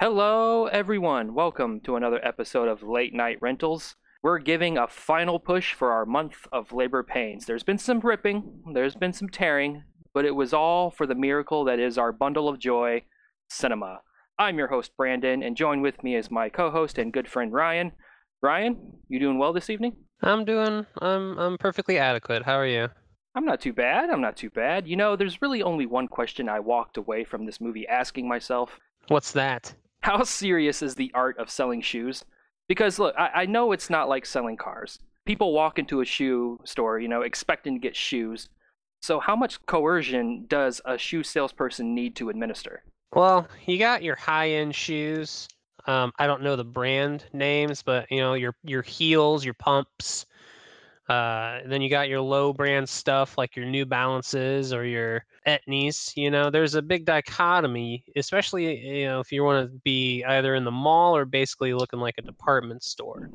Hello, everyone. Welcome to another episode of Late Night Rentals. We're giving a final push for our month of labor pains. There's been some ripping, there's been some tearing, but it was all for the miracle that is our bundle of joy, cinema. I'm your host, Brandon, and join with me is my co host and good friend, Ryan. Ryan, you doing well this evening? I'm doing. I'm. I'm perfectly adequate. How are you? I'm not too bad. I'm not too bad. You know, there's really only one question I walked away from this movie asking myself What's that? How serious is the art of selling shoes? Because look, I, I know it's not like selling cars. People walk into a shoe store, you know, expecting to get shoes. So, how much coercion does a shoe salesperson need to administer? Well, you got your high-end shoes. Um, I don't know the brand names, but you know your your heels, your pumps. Uh, then you got your low brand stuff like your New Balances or your Etnies. You know, there's a big dichotomy, especially you know if you want to be either in the mall or basically looking like a department store.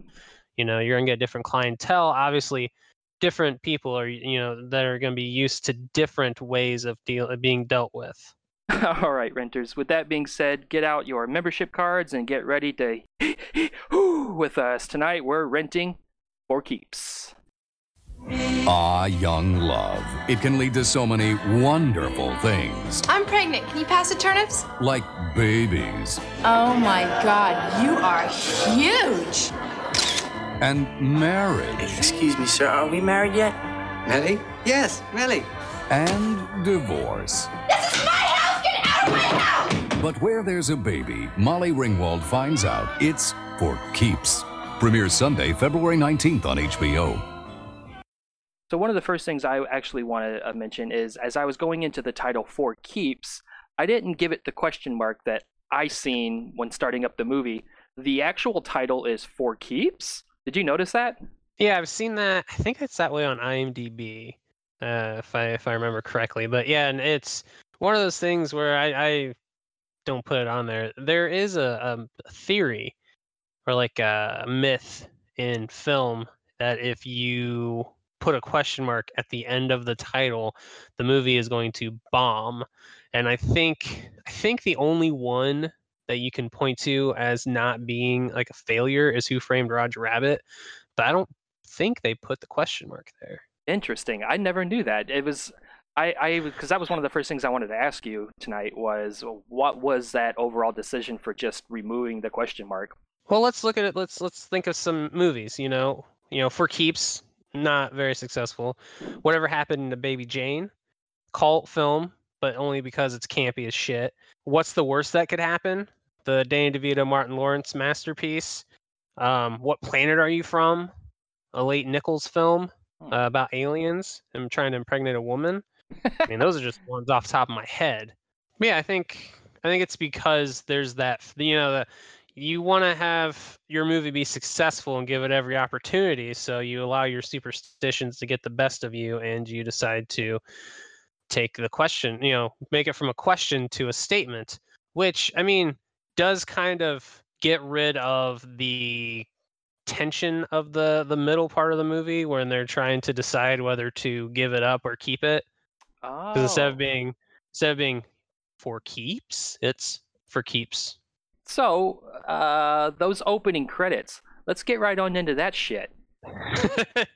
You know, you're gonna get different clientele. Obviously, different people are you know that are gonna be used to different ways of deal being dealt with. All right, renters. With that being said, get out your membership cards and get ready to with us. Tonight, we're renting for keeps. Ah, young love. It can lead to so many wonderful things, I'm pregnant. Can you pass the turnips? like babies Oh my god, you are huge! and marriage Excuse me, sir. Are we married yet? Melly? Yes, Melly. and divorce. This is my house! Get out of my house! But where there's a baby, Molly Ringwald finds out it's for keeps. Premieres Sunday, February 19th on HBO. So one of the first things I actually want to uh, mention is as I was going into the title for keeps, I didn't give it the question mark that I seen when starting up the movie. The actual title is for keeps. Did you notice that? Yeah, I've seen that. I think it's that way on IMDb, uh, if I if I remember correctly. But yeah, and it's one of those things where I, I don't put it on there. There is a, a theory or like a myth in film that if you put a question mark at the end of the title, the movie is going to bomb. And I think I think the only one that you can point to as not being like a failure is Who Framed Roger Rabbit. But I don't think they put the question mark there. Interesting. I never knew that. It was I I because that was one of the first things I wanted to ask you tonight was uh, what was that overall decision for just removing the question mark? Well, let's look at it. Let's let's think of some movies. You know, you know, for keeps, not very successful. Whatever happened to Baby Jane, cult film, but only because it's campy as shit. What's the worst that could happen? The Danny DeVito, Martin Lawrence masterpiece. Um, what planet are you from? A late Nichols film Hmm. uh, about aliens and trying to impregnate a woman. I mean, those are just ones off the top of my head. But yeah, I think I think it's because there's that you know the you want to have your movie be successful and give it every opportunity so you allow your superstitions to get the best of you and you decide to take the question you know make it from a question to a statement which i mean does kind of get rid of the tension of the the middle part of the movie when they're trying to decide whether to give it up or keep it Oh. 'Cause instead of oh. being instead of being for keeps it's for keeps so uh, those opening credits. Let's get right on into that shit.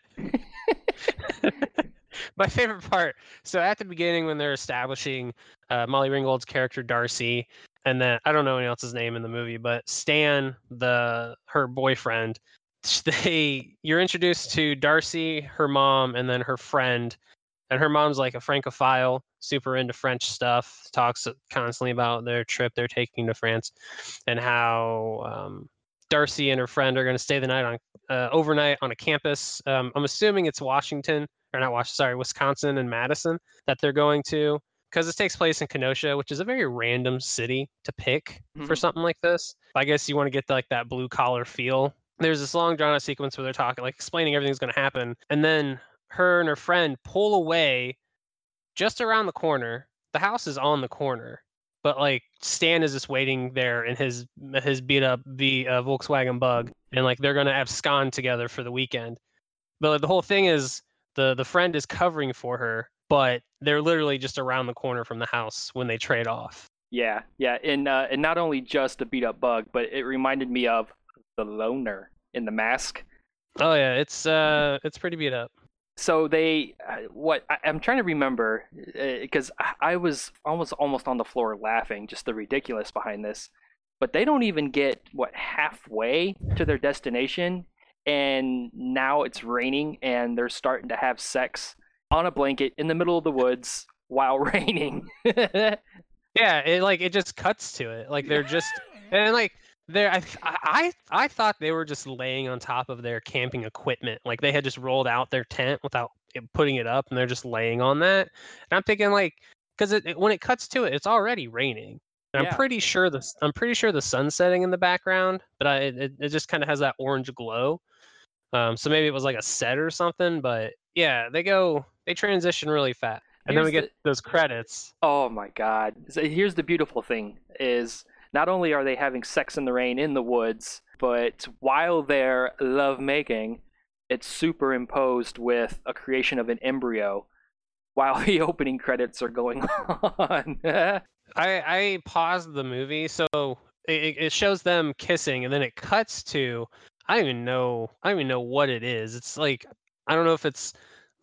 My favorite part. So at the beginning, when they're establishing uh, Molly Ringwald's character Darcy, and then I don't know anyone else's name in the movie, but Stan, the her boyfriend, they you're introduced to Darcy, her mom, and then her friend, and her mom's like a Francophile, super into French stuff, talks constantly about their trip they're taking to France, and how um, Darcy and her friend are going to stay the night on uh, overnight on a campus. Um, I'm assuming it's Washington or not Washington, sorry, Wisconsin and Madison that they're going to because this takes place in Kenosha, which is a very random city to pick for Mhm. something like this. I guess you want to get like that blue collar feel. There's this long drawn out sequence where they're talking, like explaining everything's going to happen, and then her and her friend pull away just around the corner. The house is on the corner, but like Stan is just waiting there in his his beat up V uh, Volkswagen Bug, and like they're gonna abscond together for the weekend. But like, the whole thing is the the friend is covering for her, but they're literally just around the corner from the house when they trade off. Yeah, yeah, and uh, and not only just a beat up bug, but it reminded me of the loner in the mask. Oh yeah, it's uh, it's pretty beat up. So they, uh, what I, I'm trying to remember, because I, I was almost almost on the floor laughing, just the ridiculous behind this. But they don't even get what halfway to their destination, and now it's raining, and they're starting to have sex on a blanket in the middle of the woods while raining. Yeah, it like it just cuts to it. Like they're just and like they're I I I thought they were just laying on top of their camping equipment. Like they had just rolled out their tent without putting it up, and they're just laying on that. And I'm thinking like because it, it- when it cuts to it, it's already raining. And Yeah. I'm pretty sure the i'm pretty sure the sun's setting in the background, but I it, it just kind of has that orange glow. Um, so maybe it was like a set or something. But yeah, they go they transition really fast, and then we Here's get those credits. Oh my god. So here's the beautiful thing is not only are they having sex in the rain in the woods, but while they're love making, it's superimposed with a creation of an embryo while the opening credits are going on. I I paused the movie so it, it shows them kissing and then it cuts to I don't even know I don't even know what it is. It's like I don't know if it's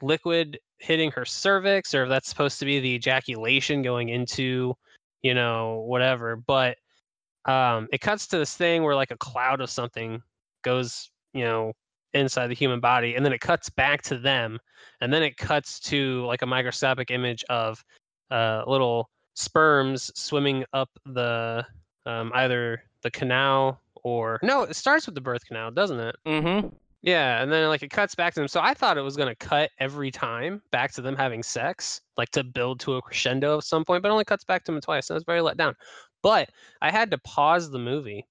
liquid hitting her cervix or if that's supposed to be the ejaculation going into you know whatever but um it cuts to this thing where like a cloud of something goes you know inside the human body and then it cuts back to them and then it cuts to like a microscopic image of uh little sperms swimming up the um, either the canal or no it starts with the birth canal doesn't it? Mm-hmm. yeah and then like it cuts back to them. So i thought it was going to cut every time back to them having sex like to build to a crescendo at some point but it only cuts back to them twice and i was very let down but i had to pause the movie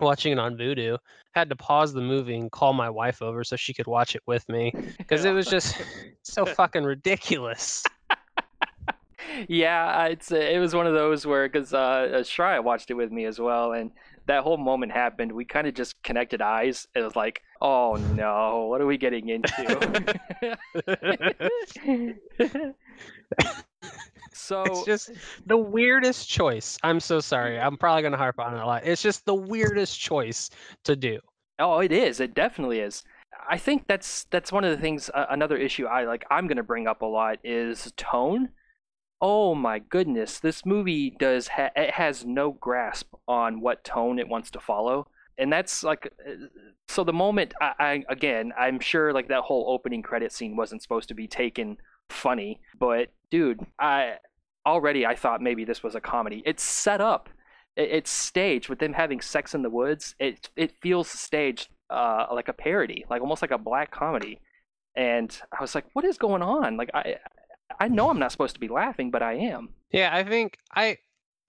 watching it on Vudu, had to pause the movie and call my wife over so she could watch it with me because it was just so fucking ridiculous. yeah, it's it was one of those where because uh, uh, Shreya watched it with me as well, and that whole moment happened. We kind of just connected eyes. It was like, oh no, what are we getting into? So it's just the weirdest choice. I'm so sorry. I'm probably gonna harp on it a lot. It's just the weirdest choice to do. Oh, it is. It definitely is. I think that's that's one of the things. Uh, another issue I like. I'm going to bring up a lot is tone. Oh my goodness, this movie does ha- it has no grasp on what tone it wants to follow, and that's like. So the moment I, I again, I'm sure like that whole opening credit scene wasn't supposed to be taken funny, but dude, I already I thought maybe this was a comedy. It's set up it- it's staged with them having sex in the woods. It it feels staged uh, like a parody, like almost like a black comedy. And I was like, what is going on? Like I I know I'm not supposed to be laughing, but I am. Yeah, I think I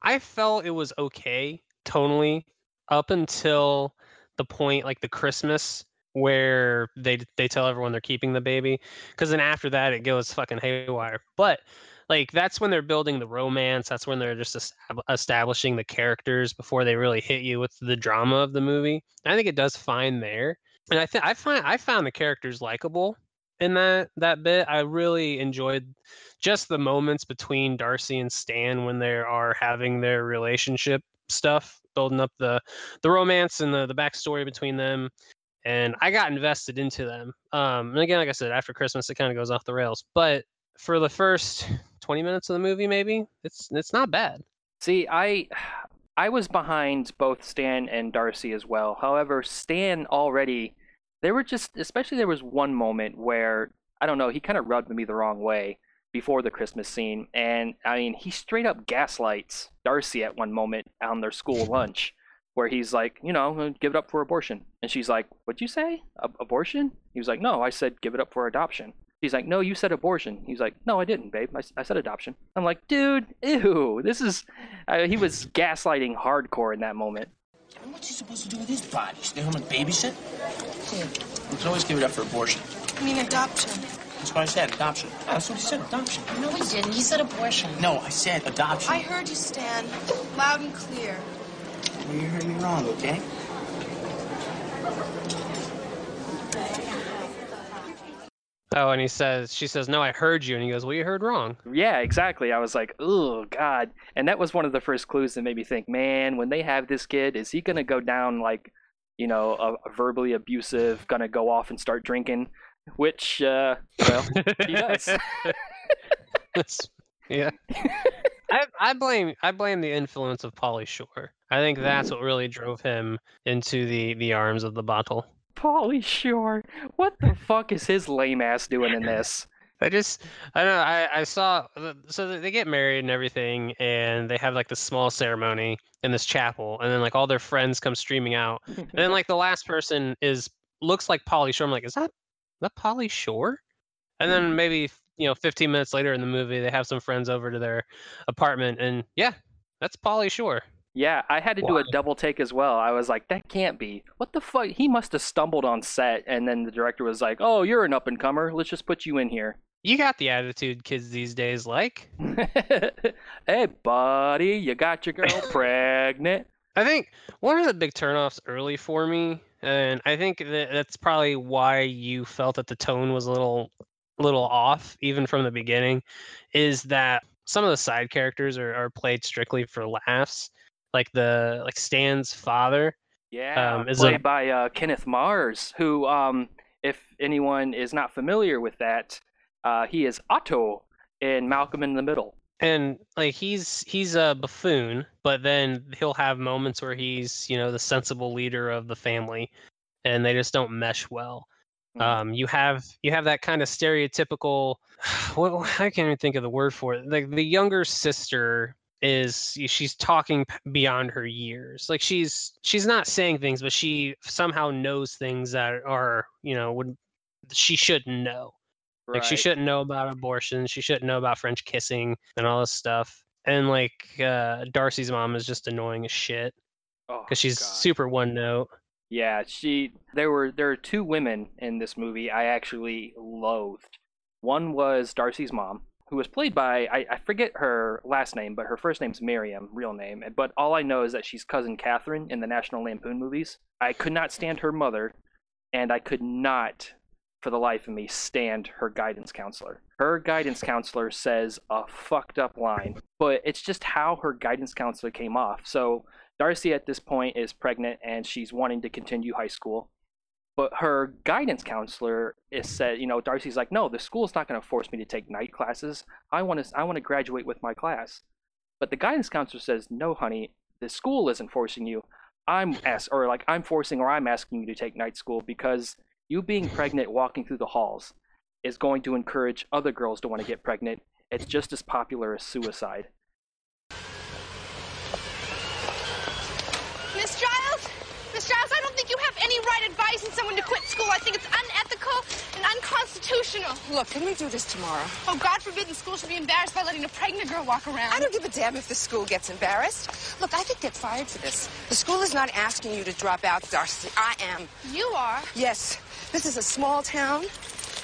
I felt it was okay tonally up until the point like the Christmas where they they tell everyone they're keeping the baby because then after that it goes fucking haywire. But like that's when they're building the romance. That's when they're just estab- establishing the characters before they really hit you with the drama of the movie. I think it does fine there, and I think I find I found the characters likable in that that bit. I really enjoyed just the moments between Darcy and Stan when they are having their relationship stuff, building up the the romance and the the backstory between them. And I got invested into them. Um, and again, like I said, after Christmas, it kind of goes off the rails. But for the first 20 minutes of the movie, maybe it's it's not bad. See, I I was behind both Stan and Darcy as well. However, Stan already there were just especially there was one moment where I don't know, he kind of rubbed me the wrong way before the Christmas scene and I mean, he straight up gaslights Darcy at one moment on their school lunch where he's like, you know, give it up for abortion. And she's like, "What'd you say? A- abortion?" He was like, "No, I said give it up for adoption." She's like, no, you said abortion. He's like, no, I didn't, babe. I said adoption. I'm like, dude, ew. This is. Uh, he was gaslighting hardcore in that moment. What's he supposed to do with his body? Stay home and babysit? We can always give it up for abortion. I mean adoption. That's what I said, adoption. Yeah, that's what he said, adoption. No, he didn't. He said abortion. No, I said adoption. I heard you, Stan. Loud and clear. Well, you heard me wrong, okay? Oh, and he says, she says, "No, I heard you," and he goes, "Well, you heard wrong." Yeah, exactly. I was like, oh god, and that was one of the first clues that made me think, man, when they have this kid, is he gonna go down like, you know, a, a verbally abusive, gonna go off and start drinking, which, uh, well, he does. That's- yeah. I, I blame I blame the influence of Pauly Shore. I think that's what really drove him into the the arms of the bottle. Pauly Shore, what the fuck is his lame ass doing in this? I just I don't know I I saw so they get married and everything and they have like this small ceremony in this chapel and then like all their friends come streaming out and then like the last person is looks like Pauly Shore. I'm like, is that that Pauly Shore? And then maybe you know 15 minutes later in the movie they have some friends over to their apartment and yeah, that's Pauly Shore. Yeah, I had to do a double take as well. I was like, that can't be. What the fuck? He must have stumbled on set, and then the director was like, oh, you're an up and comer. Let's just put you in here. You got the attitude kids these days like. hey, buddy, you got your girl pregnant. I think one of the big turnoffs early for me, and I think that that's probably why you felt that the tone was a little, little off even from the beginning, is that some of the side characters are, are played strictly for laughs, like the like Stan's father. Yeah, Um, is played a- by uh, Kenneth Mars, who, um, if anyone is not familiar with that, uh, he is Otto in Malcolm in the Middle. and like he's he's a buffoon but then he'll have moments where he's you know the sensible leader of the family and they just don't mesh well Mhm. um you have you have that kind of stereotypical what i can't even think of the word for it like the younger sister is she's talking beyond her years like she's she's not saying things but she somehow knows things that are you know would she shouldn't know like she shouldn't know about abortion. She shouldn't know about French kissing and all this stuff. And like uh, Darcy's mom is just annoying as shit Oh, because she's God. super one note. Yeah, she. There were there are two women in this movie I actually loathed. One was Darcy's mom, who was played by I, I forget her last name, but her first name's Miriam, real name. But all I know is that she's cousin Catherine in the National Lampoon movies. I could not stand her mother, and I could not, for the life of me, stand her guidance counselor. Her guidance counselor says a fucked up line, but it's just how her guidance counselor came off. So Darcy at this point is pregnant and she's wanting to continue high school. But her guidance counselor is said, you know, Darcy's like, no, the school's not going to force me to take night classes. I want to, I want to graduate with my class. But the guidance counselor says, no, honey, the school isn't forcing you. I'm ask, or like I'm forcing, or I'm asking you to take night school because you being pregnant, walking through the halls, is going to encourage other girls to want to get pregnant. It's just as popular as suicide. Miss Giles? Miss Giles, I don't think you have any right advising someone to quit school. I think it's unethical and unconstitutional. Look, can we do this tomorrow? Oh, God forbid the school should be embarrassed by letting a pregnant girl walk around. I don't give a damn if the school gets embarrassed. Look, I could get fired for this. The school is not asking you to drop out, Darcy. I am. You are. Yes, this is a small town.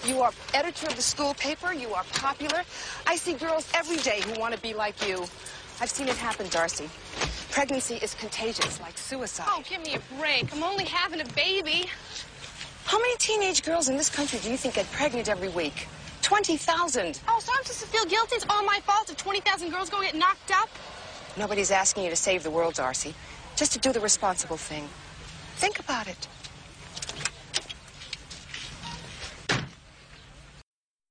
You are editor of the school paper. You are popular. I see girls every day who want to be like you. I've seen it happen, Darcy. Pregnancy is contagious, like suicide. Oh, give me a break. I'm only having a baby. How many teenage girls in this country do you think get pregnant every week? 20,000. Oh, so I'm supposed to feel guilty? It's all my fault if 20,000 girls go get knocked up? Nobody's asking you to save the world, Darcy. Just to do the responsible thing. Think about it.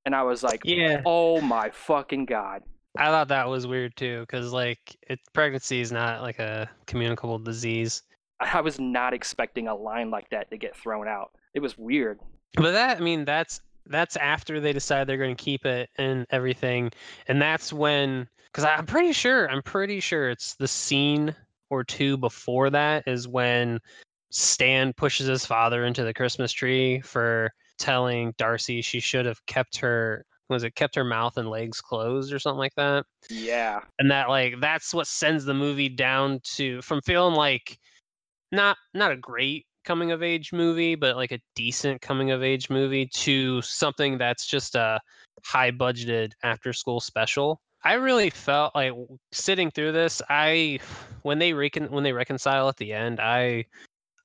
And I was like, Yeah, oh my fucking god. I thought that was weird too because like it, pregnancy is not like a communicable disease. I was not expecting a line like that to get thrown out. It was weird. But that I mean that's that's after they decide they're going to keep it and everything, and that's when because I'm pretty sure I'm pretty sure it's the scene or two before that is when Stan pushes his father into the Christmas tree for telling Darcy she should have kept her was it kept her mouth and legs closed or something like that? Yeah. and that like that's what sends the movie down to from feeling like not not a great coming of age movie but like a decent coming of age movie to something that's just a high budgeted after school special. I really felt like sitting through this i when they recon when they reconcile at the end i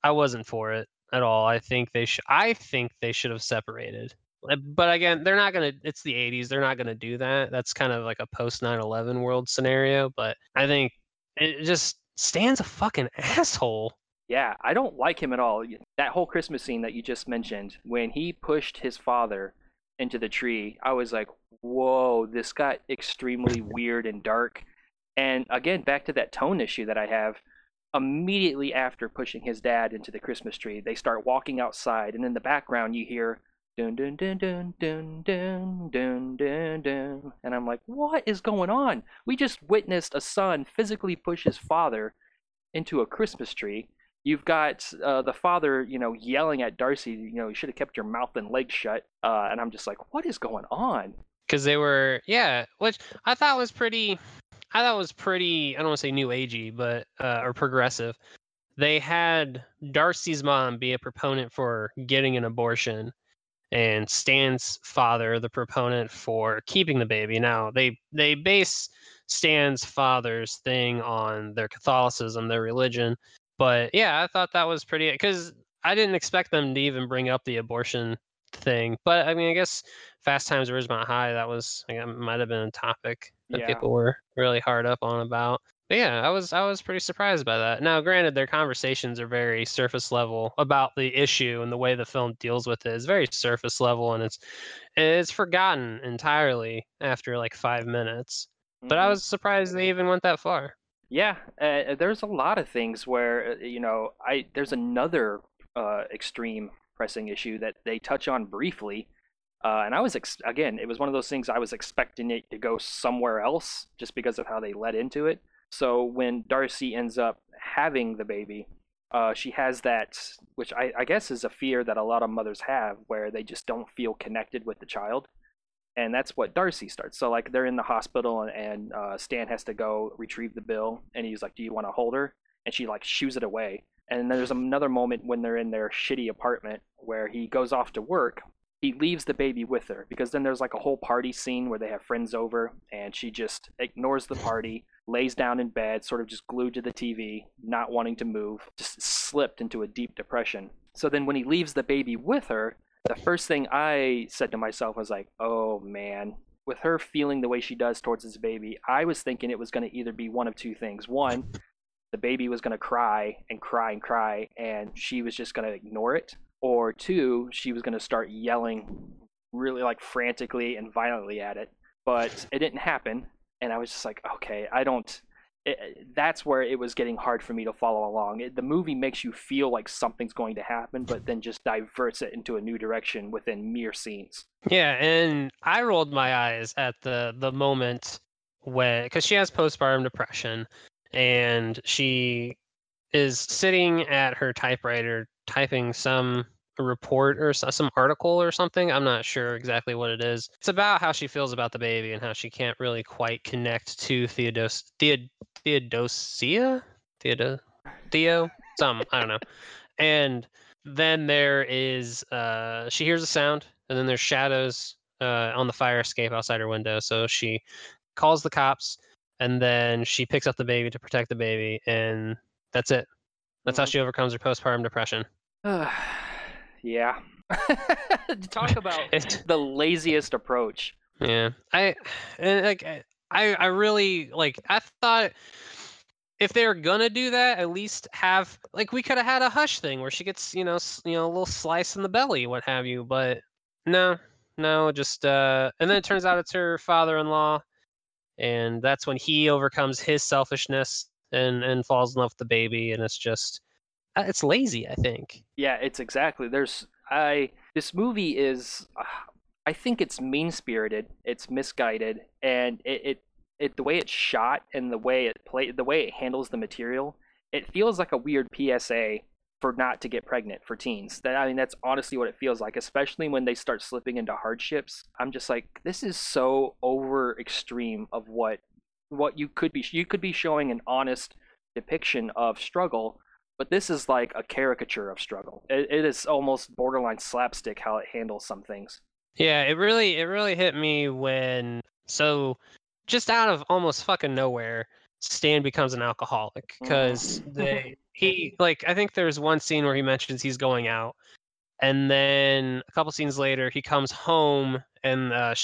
i wasn't for it at all. I think they should i think they should have separated Eh, but again, they're not gonna. It's the '80s. They're not gonna do that. That's kind of like a post 9/11 world scenario. But I think it just Stan's a fucking asshole. Yeah, I don't like him at all. That whole Christmas scene that you just mentioned, when he pushed his father into the tree, I was like, whoa, this got extremely weird and dark. And again, back to that tone issue that I have. Immediately after pushing his dad into the Christmas tree, they start walking outside, and in the background, you hear dun dun dun dun dun dun dun dun dun. And I'm like, what is going on? We just witnessed a son physically push his father into a Christmas tree. You've got uh, the father, you know, yelling at Darcy, you know, you should have kept your mouth and legs shut. Uh, and I'm just like, what is going on? because they were yeah which i thought was pretty i thought was pretty i don't want to say new agey but uh, or progressive they had darcy's mom be a proponent for getting an abortion and stan's father the proponent for keeping the baby now they they base stan's father's thing on their catholicism their religion but yeah i thought that was pretty because i didn't expect them to even bring up the abortion thing but i mean i guess Fast Times at Ridgemont High, that was I think, might have been a topic that Yeah. people were really hard up on about. Yeah, I was I was pretty surprised by that. Now, granted, their conversations are very surface level about the issue and the way the film deals with it is very surface level, and it's it's forgotten entirely after like five minutes. But I Mhm. was surprised they even went that far. Yeah, uh, there's a lot of things where uh, you know I there's another uh, extreme pressing issue that they touch on briefly, uh, and I was ex- again it was one of those things I was expecting it to go somewhere else just because of how they led into it. So when Darcy ends up having the baby, uh, she has that, which I, I guess is a fear that a lot of mothers have, where they just don't feel connected with the child and that's what Darcy starts. So like they're in the hospital and, and uh, Stan has to go retrieve the bill, and he's like, "Do you want to hold her?" And she like shoos it away. And then there's another moment when they're in their shitty apartment where he goes off to work. He leaves the baby with her because then there's like a whole party scene where they have friends over, and she just ignores the party, lays down in bed, sort of just glued to the TV, not wanting to move, just slipped into a deep depression. So then when he leaves the baby with her, the first thing I said to myself was like, "Oh man." With her feeling the way she does towards this baby, I was thinking it was going to either be one of two things. One, the baby was going to cry and cry and cry, and she was just going to ignore it. Or two, she was going to start yelling really like frantically and violently at it. But it didn't happen, and I was just like, okay, I don't. It, that's where it was getting hard for me to follow along. It, the movie makes you feel like something's going to happen, but then just diverts it into a new direction within mere scenes. Yeah, and I rolled my eyes at the the moment when because she has postpartum depression, and she is sitting at her typewriter typing some report or some article or something. I'm not sure exactly what it is. It's about how she feels about the baby and how she can't really quite connect to Theodos Theod Theodosia Theodo Theo some I don't know. And then there is uh she hears a sound and then there's shadows uh on the fire escape outside her window. So she calls the cops and then she picks up the baby to protect the baby and that's it. That's how Mhm. she overcomes her postpartum depression. yeah. Talk about the laziest approach. Yeah, I and like I I really like I thought if they were gonna do that, at least have like we could have had a hush thing where she gets you know s- you know a little slice in the belly, what have you. But no, no, just uh, and then it turns out it's her father-in-law, and that's when he overcomes his selfishness and and falls in love with the baby, and it's just it's lazy, I think. Yeah, it's exactly. There's I this movie is uh, I think it's mean-spirited, it's misguided, and it, it it the way it's shot and the way it play the way it handles the material, it feels like a weird PSA for not to get pregnant for teens. That I mean that's honestly what it feels like, especially when they start slipping into hardships. I'm just like this is so over extreme of what what you could be you could be showing an honest depiction of struggle but this is like a caricature of struggle. It, it is almost borderline slapstick how it handles some things. Yeah, it really it really hit me when so just out of almost fucking nowhere, Stan becomes an alcoholic because they he like I think there's one scene where he mentions he's going out And then a couple scenes later, he comes home and uh,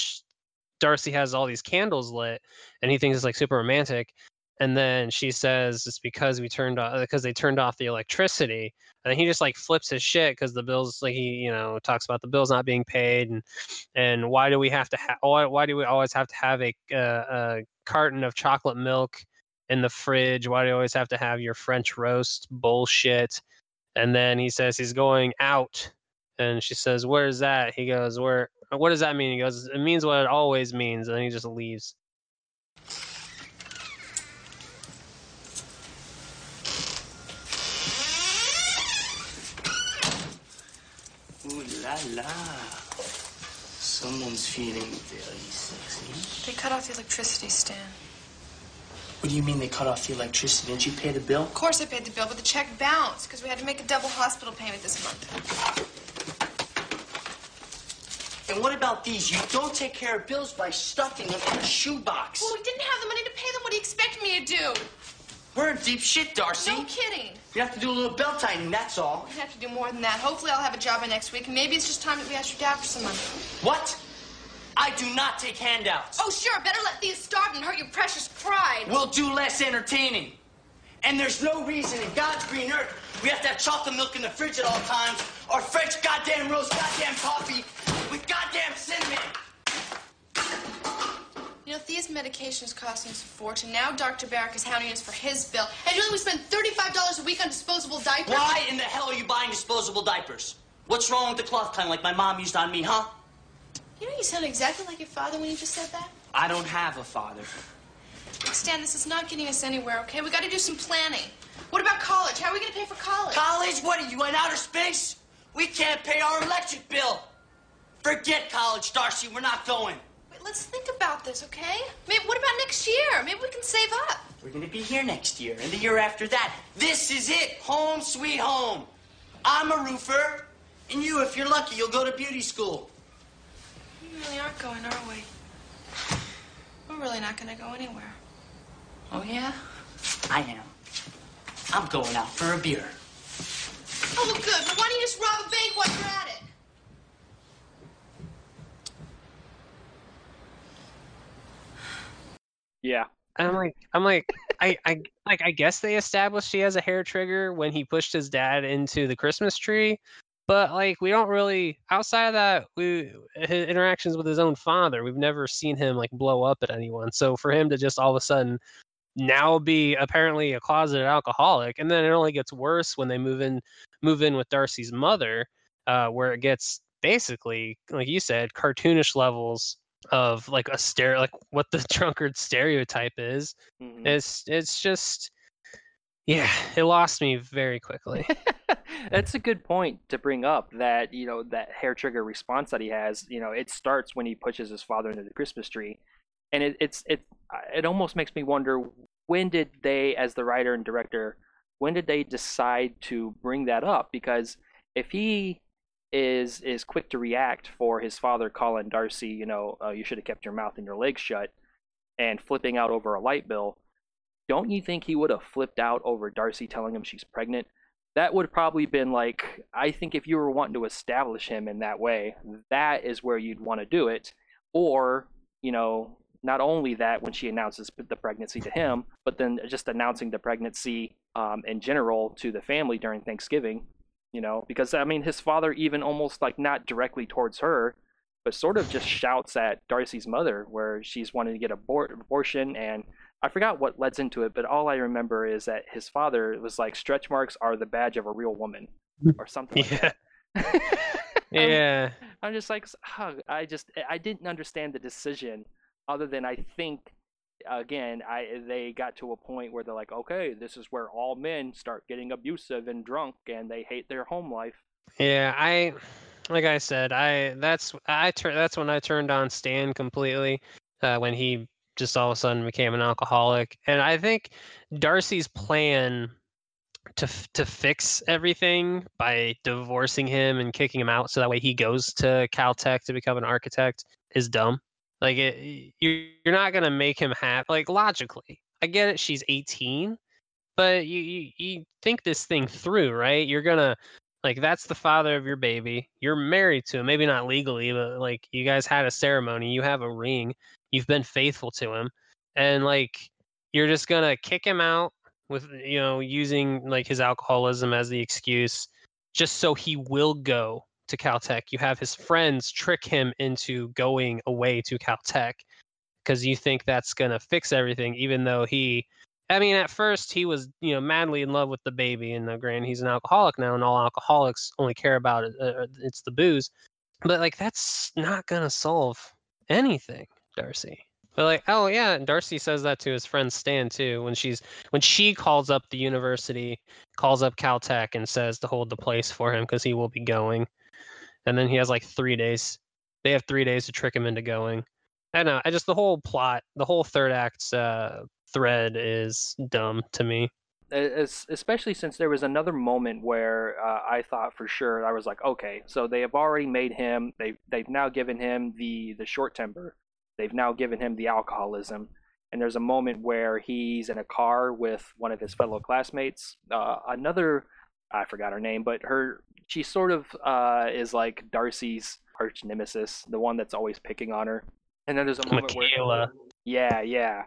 Darcy has all these candles lit, and he thinks it's like super romantic. And then she says it's because we turned off because they turned off the electricity. And he just like flips his shit because the bills like he you know talks about the bills not being paid and and why do we have to have why, why do we always have to have a, uh, a carton of chocolate milk in the fridge? Why do you always have to have your French roast bullshit? And then he says he's going out. And she says, Where's that? He goes, Where what does that mean? He goes, It means what it always means. And then he just leaves. La la. Someone's feeling very sexy. They cut off the electricity, Stan. What do you mean they cut off the electricity? Didn't you pay the bill? Of course I paid the bill, but the check bounced because we had to make a double hospital payment this month. And what about these? You don't take care of bills by stuffing them in a shoebox. Well, we didn't have the money to pay them. What do you expect me to do? We're in deep shit, Darcy. No kidding. You have to do a little belt tightening, that's all. We have to do more than that. Hopefully, I'll have a job by next week, and maybe it's just time that we ask your dad for some money. What? I do not take handouts. Oh, sure. Better let these starve and hurt your precious pride. We'll do less entertaining. And there's no reason in God's green earth we have to have chocolate milk in the fridge at all times, or French goddamn roast goddamn coffee with goddamn cinnamon. You know, these medications cost costing us a fortune. Now Dr. Barrick is hounding us for his bill. And you know we spend $35 a week on disposable diapers? Why in the hell are you buying disposable diapers? What's wrong with the cloth kind like my mom used on me, huh? You know, you sound exactly like your father when you just said that. I don't have a father. Look, Stan, this is not getting us anywhere, okay? We got to do some planning. What about college? How are we going to pay for college? College? What are you in outer space? We can't pay our electric bill. Forget college, Darcy. We're not going. Let's think about this, okay? Maybe, what about next year? Maybe we can save up. We're gonna be here next year and the year after that. This is it. Home sweet home. I'm a roofer, and you, if you're lucky, you'll go to beauty school. We really aren't going, are we? We're really not going to go anywhere. Oh yeah? I am. I'm going out for a beer. Oh, well, good. But why don't you just rob a bank while you're at it? Yeah. And I'm like, I'm like, I, I, like, I guess they established he has a hair trigger when he pushed his dad into the Christmas tree, but like, we don't really, outside of that, we his interactions with his own father, we've never seen him like blow up at anyone. So for him to just all of a sudden now be apparently a closeted alcoholic, and then it only gets worse when they move in, move in with Darcy's mother, uh, where it gets basically, like you said, cartoonish levels of like a stare like what the drunkard stereotype is Mhm. it's it's just yeah it lost me very quickly That's a good point to bring up that, you know, that hair trigger response that he has, you know, it starts when he pushes his father into the Christmas tree. And it, it's it it almost makes me wonder when did they as the writer and director when did they decide to bring that up because if he is is quick to react for his father calling Darcy, you know, uh, you should have kept your mouth and your legs shut and flipping out over a light bill, don't you think he would have flipped out over Darcy telling him she's pregnant? that would probably been like I think if you were wanting to establish him in that way, that is where you'd want to do it. Or, you know, not only that when she announces the pregnancy to him, but then just announcing the pregnancy um, in general to the family during Thanksgiving, you know, because I mean his father even almost like not directly towards her, but sort of just shouts at Darcy's mother where she's wanting to get a abort- abortion and I forgot what leads into it, but all I remember is that his father was like, "Stretch marks are the badge of a real woman," hmm. or something. like yeah that. yeah I'm just like, huh, I just I didn't understand the decision, other than I think, again, I they got to a point where they're like, okay, this is where all men start getting abusive and drunk, and they hate their home life. yeah i like i said i that's i tur- that's when i turned on stan completely uh, when he just all of a sudden became an alcoholic and i think darcy's plan to to fix everything by divorcing him and kicking him out so that way he goes to caltech to become an architect is dumb like eh, it, you you're not gonna make him have like logically i get it she's 18 but you, you you think this thing through right you're gonna Like that's the father of your baby. You're married to him, maybe not legally, but like you guys had a ceremony, you have a ring, you've been faithful to him, and like you're just gonna kick him out with you know using like his alcoholism as the excuse, just so he will go to Caltech. You have his friends trick him into going away to Caltech because you think that's gonna fix everything, even though he I mean, at first he was, you know, madly in love with the baby, and uh, granted, he's an alcoholic now, and all alcoholics only care about it, uh, it's the booze. But like, that's not gonna solve anything, Darcy. But like, oh yeah, and Darcy says that to his friend Stan too. When she's when she calls up the university, calls up Caltech, and says to hold the place for him because he will be going. And then he has like three days. They have three days to trick him into going. I know. I just the whole plot, the whole third act uh, thread is dumb to me. As, especially since there was another moment where uh, I thought for sure I was like, okay, so they have already made him. They they've now given him the the short temper. They've now given him the alcoholism. And there's a moment where he's in a car with one of his fellow classmates. Uh, another, I forgot her name, but her she sort of uh, is like Darcy's arch nemesis, the one that's always picking on her. And then there's a moment Michaela. where, yeah, yeah,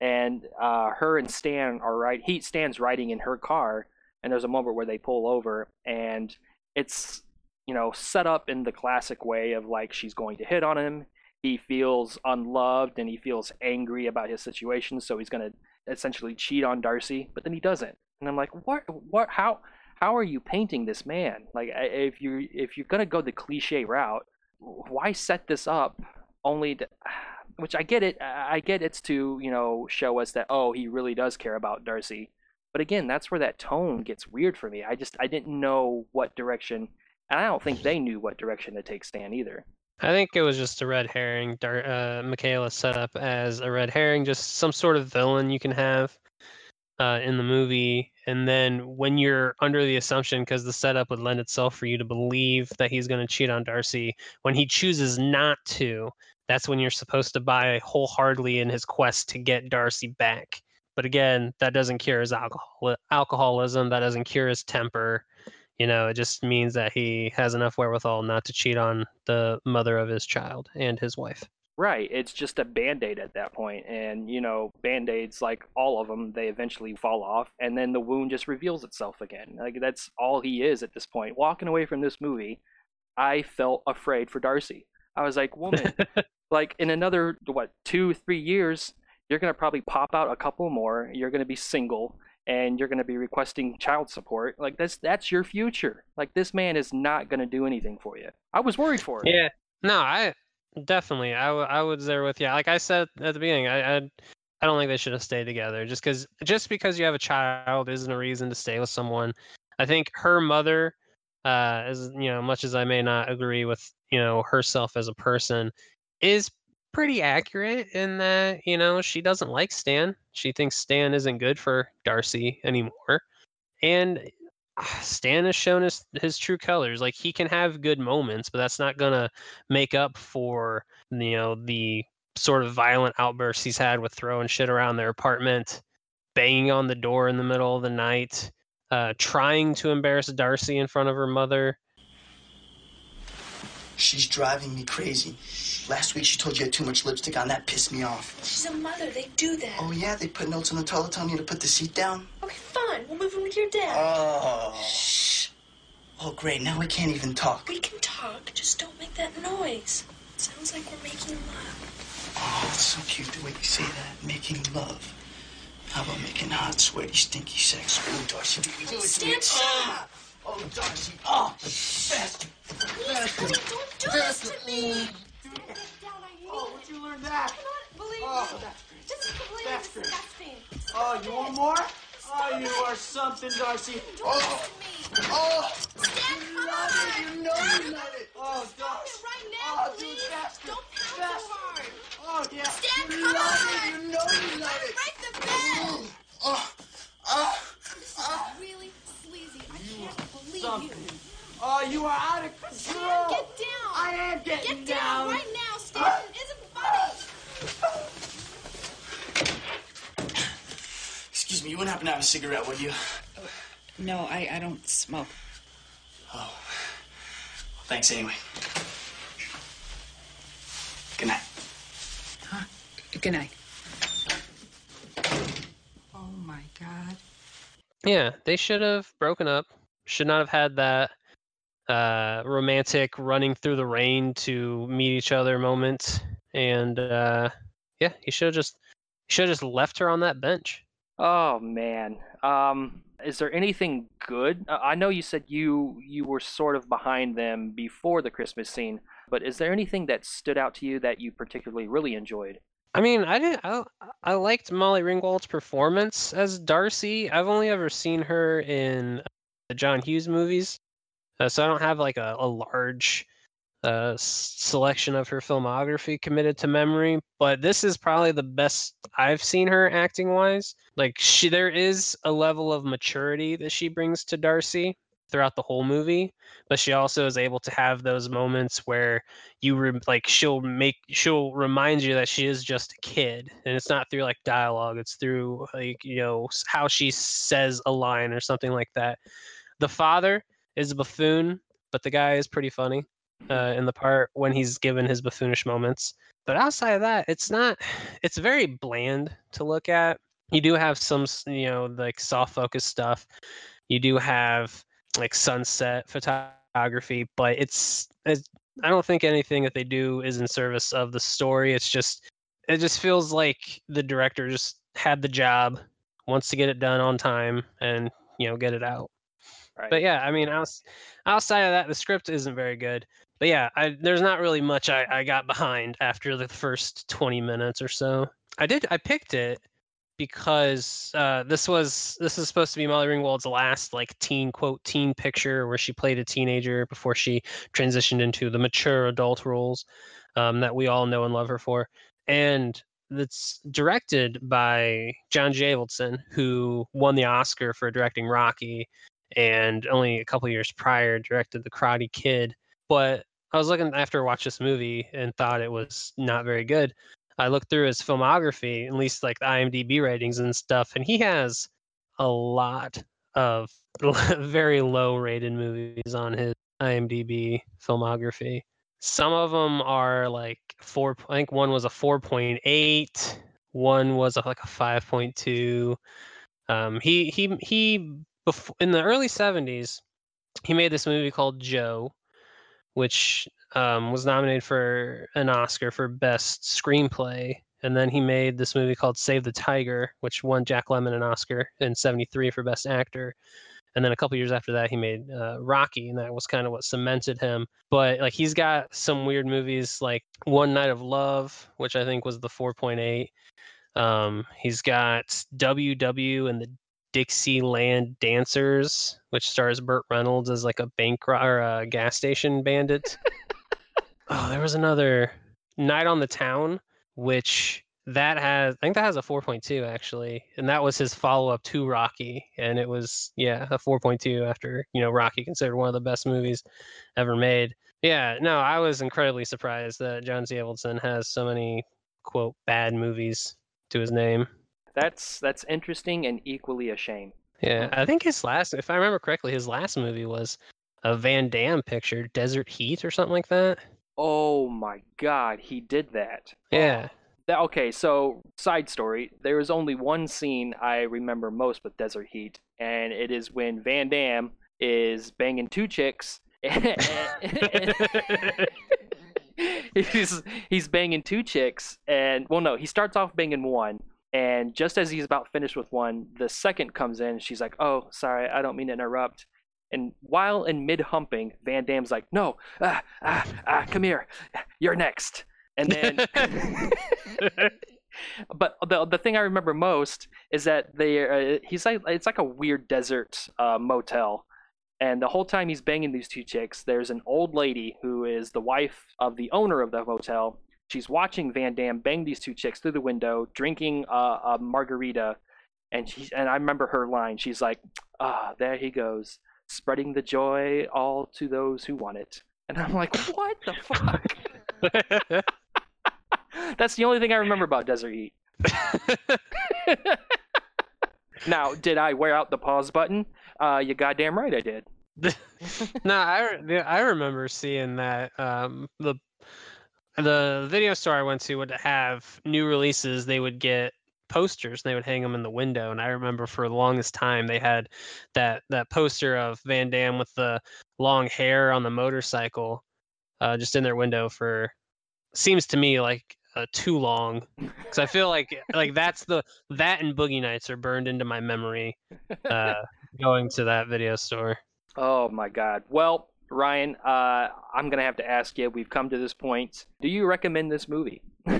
and uh, her and Stan are right. He Stan's riding in her car, and there's a moment where they pull over, and it's you know set up in the classic way of like she's going to hit on him. He feels unloved and he feels angry about his situation, so he's gonna essentially cheat on Darcy, but then he doesn't. And I'm like, what? What? How? How are you painting this man? Like, if you if you're gonna go the cliche route, why set this up only to which I get it. I get it's to you know show us that oh he really does care about Darcy, but again that's where that tone gets weird for me. I just I didn't know what direction, and I don't think they knew what direction to take Stan either. I think it was just a red herring. Dar- uh, Michaela set up as a red herring, just some sort of villain you can have uh, in the movie. And then when you're under the assumption, because the setup would lend itself for you to believe that he's going to cheat on Darcy, when he chooses not to, that's when you're supposed to buy wholeheartedly in his quest to get Darcy back. But again, that doesn't cure his alcohol alcoholism. That doesn't cure his temper. You know, it just means that he has enough wherewithal not to cheat on the mother of his child and his wife. Right. It's just a band aid at that point. And, you know, band aids, like all of them, they eventually fall off. And then the wound just reveals itself again. Like, that's all he is at this point. Walking away from this movie, I felt afraid for Darcy. I was like, woman, like in another what two three years you're going to probably pop out a couple more you're going to be single and you're going to be requesting child support like that's that's your future like this man is not going to do anything for you i was worried for him yeah no i definitely I, w- I was there with you like i said at the beginning i i, I don't think they should have stayed together just because just because you have a child isn't a reason to stay with someone i think her mother uh as you know much as i may not agree with you know herself as a person is pretty accurate in that, you know, she doesn't like Stan. She thinks Stan isn't good for Darcy anymore. And Stan has shown his his true colors. Like he can have good moments, but that's not gonna make up for you know the sort of violent outbursts he's had with throwing shit around their apartment, banging on the door in the middle of the night, uh, trying to embarrass Darcy in front of her mother. She's driving me crazy. Last week she told you had too much lipstick on. That pissed me off. She's a mother. They do that. Oh, yeah? They put notes on the toilet telling you to put the seat down? Okay, fine. We'll move in with your dad. Oh. Shh. Oh, great. Now we can't even talk. We can talk. Just don't make that noise. It sounds like we're making love. Oh, it's so cute the way you say that. Making love. How about making hot, sweaty, stinky sex? Ooh, Darcy, do, do it to Stand me. shut Oh, oh, Darcy. Oh, faster. Faster. Don't do this to me. Oh, where'd oh, you learn that? I cannot believe Oh, you. that's great. This is completely disgusting. Oh, you want more? Oh, you are something, Darcy. Oh, oh. Stand You love it. You know you love it. Oh, Stop Darcy. it right Oh, now, Do it faster. Don't pound so hard. Oh, yeah. Stan, you on. it. You know you love it. Break the bed. Oh, oh, This oh. is ah. really sleazy. I can't believe something. you. Oh, you are out of Stan, control. get down. I am getting down. Get down right now, ah. Stan. It isn't funny. Excuse me, you wouldn't happen to have a cigarette, would you? No, I, I don't smoke. Oh. Thanks anyway. Good night. Huh? Good night. Oh my God. Yeah, they should have broken up. Should not have had that uh, romantic running through the rain to meet each other moment. And uh, yeah, he should have just should have just left her on that bench. Oh man. Um, is there anything good? Uh, I know you said you you were sort of behind them before the Christmas scene, but is there anything that stood out to you that you particularly really enjoyed? I mean, I didn't. I, I liked Molly Ringwald's performance as Darcy. I've only ever seen her in the John Hughes movies, uh, so I don't have like a, a large uh, selection of her filmography committed to memory. But this is probably the best I've seen her acting wise. Like she, there is a level of maturity that she brings to Darcy throughout the whole movie but she also is able to have those moments where you re- like she'll make she'll remind you that she is just a kid and it's not through like dialogue it's through like you know how she says a line or something like that the father is a buffoon but the guy is pretty funny uh, in the part when he's given his buffoonish moments but outside of that it's not it's very bland to look at you do have some you know like soft focus stuff you do have like sunset photography, but it's, it's I don't think anything that they do is in service of the story. It's just it just feels like the director just had the job, wants to get it done on time, and you know get it out. Right. But yeah, I mean, outs- outside of that, the script isn't very good. But yeah, I, there's not really much I, I got behind after the first 20 minutes or so. I did I picked it because uh, this was this is supposed to be Molly Ringwald's last like teen quote teen picture where she played a teenager before she transitioned into the mature adult roles um, that we all know and love her for, and it's directed by John J. Avildsen, who won the Oscar for directing Rocky, and only a couple years prior directed The Karate Kid. But I was looking after I watched this movie and thought it was not very good. I looked through his filmography, at least like the IMDb ratings and stuff, and he has a lot of very low rated movies on his IMDb filmography. Some of them are like four. I think one was a four point eight. One was like a five point two. Um, he he he. Before, in the early seventies, he made this movie called Joe, which um, was nominated for an Oscar for Best Screenplay. And then he made this movie called Save the Tiger, which won Jack Lemmon an Oscar in 73 for Best Actor. And then a couple years after that, he made uh, Rocky, and that was kind of what cemented him. But like he's got some weird movies like One Night of Love, which I think was the 4.8. Um, he's got WW and the Dixieland Dancers, which stars Burt Reynolds as like a bank ro- or a gas station bandit. oh, there was another Night on the Town, which that has I think that has a 4.2 actually, and that was his follow up to Rocky, and it was yeah a 4.2 after you know Rocky considered one of the best movies ever made. Yeah, no, I was incredibly surprised that John C. Avildsen has so many quote bad movies to his name. That's that's interesting and equally a shame. Yeah, I think his last, if I remember correctly, his last movie was a Van Damme picture, Desert Heat or something like that. Oh my god, he did that. Yeah. That, okay, so side story. There is only one scene I remember most with Desert Heat, and it is when Van Damme is banging two chicks. and- he's he's banging two chicks, and well, no, he starts off banging one, and just as he's about finished with one, the second comes in. She's like, "Oh, sorry, I don't mean to interrupt." And while in mid humping, Van Damme's like, "No, ah, ah, ah, come here, you're next." And then, but the the thing I remember most is that they uh, he's like it's like a weird desert uh, motel, and the whole time he's banging these two chicks, there's an old lady who is the wife of the owner of the motel. She's watching Van Damme bang these two chicks through the window, drinking uh, a margarita, and she and I remember her line. She's like, "Ah, there he goes." spreading the joy all to those who want it. And I'm like, what the fuck? That's the only thing I remember about Desert Heat. now, did I wear out the pause button? Uh, you goddamn right I did. no, I I remember seeing that um, the the video store I went to would have new releases. They would get posters and they would hang them in the window. And I remember for the longest time they had that that poster of Van Damme with the long hair on the motorcycle, uh, just in their window for seems to me like uh, too long because I feel like like that's the that and Boogie Nights are burned into my memory. Uh, going to that video store. Oh my God. Well, Ryan, uh, I'm gonna have to ask you. We've come to this point. Do you recommend this movie?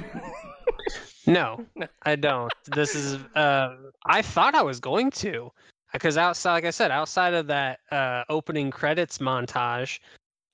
No, I don't. This is uh I thought I was going to because outside like I said, outside of that uh opening credits montage,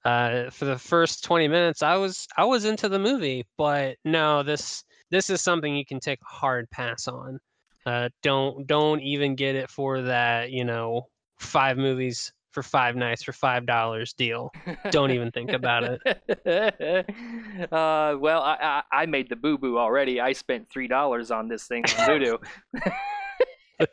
uh for the first 20 minutes I was I was into the movie, but no, this this is something you can take a hard pass on. Uh don't don't even get it for that, you know, five movies for five nights for five dollars deal. Don't even think about it. uh, well, I, I, I made the boo boo already. I spent three dollars on this thing on Vudu.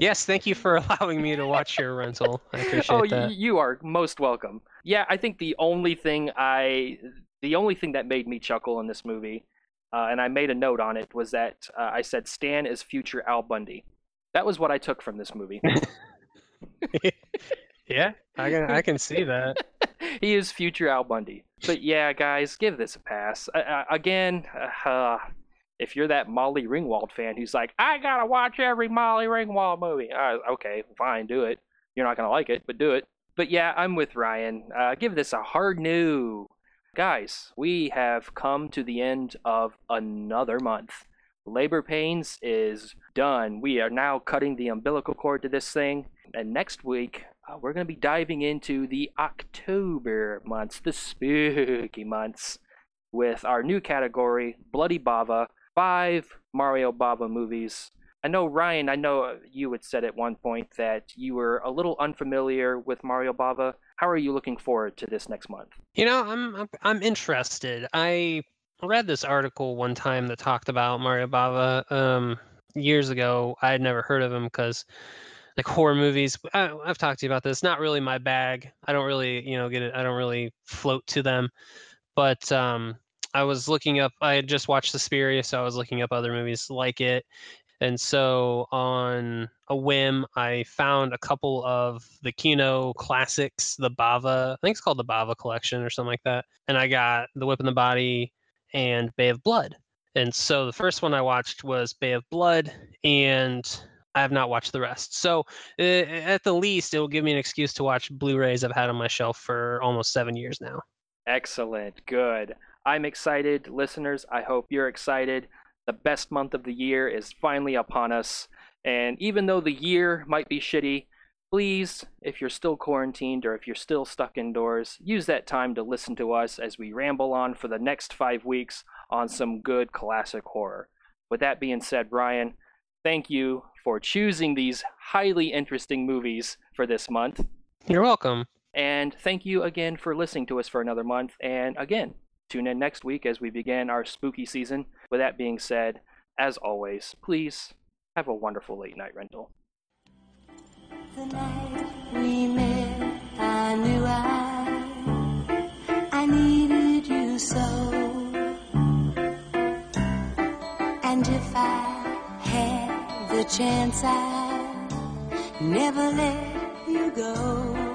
yes, thank you for allowing me to watch your rental. I appreciate oh, that. y- you are most welcome. Yeah, I think the only thing I, the only thing that made me chuckle in this movie, uh, and I made a note on it, was that uh, I said Stan is future Al Bundy. That was what I took from this movie. yeah, I can I can see that. he is future Al Bundy. But yeah, guys, give this a pass. Uh, again, uh, if you're that Molly Ringwald fan who's like, I gotta watch every Molly Ringwald movie, uh, okay, fine, do it. You're not gonna like it, but do it. But yeah, I'm with Ryan. Uh, give this a hard no. Guys, we have come to the end of another month. Labor Pains is done. We are now cutting the umbilical cord to this thing. And next week, uh, we're going to be diving into the October months, the spooky months, with our new category, Bloody Bava. Five Mario Bava movies. I know, Ryan, I know you had said at one point that you were a little unfamiliar with Mario Bava. How are you looking forward to this next month? You know, I'm I'm, I'm interested. I read this article one time that talked about Mario Bava um, years ago. I had never heard of him because like horror movies. I, I've talked to you about this. Not really my bag. I don't really, you know, get it. I don't really float to them. But um, I was looking up. I had just watched Suspiria, so I was looking up other movies like it. And so on a whim, I found a couple of the Kino classics, the Bava. I think it's called the Bava collection or something like that. And I got The Whip in the Body and Bay of Blood. And so the first one I watched was Bay of Blood, and I have not watched the rest. So uh, at the least, it will give me an excuse to watch Blu-rays I've had on my shelf for almost seven years now. Excellent. Good. I'm excited. Listeners, I hope you're excited. The best month of the year is finally upon us. And even though the year might be shitty, please, if you're still quarantined or if you're still stuck indoors, use that time to listen to us as we ramble on for the next five weeks on some good classic horror. With that being said, Brian, thank you for choosing these highly interesting movies for this month. You're welcome. And thank you again for listening to us for another month. And again, tune in next week as we begin our spooky season. With that being said, as always, please have a wonderful late night rental. The night we met, I knew I, I needed you so. The chance, I'd never let you go.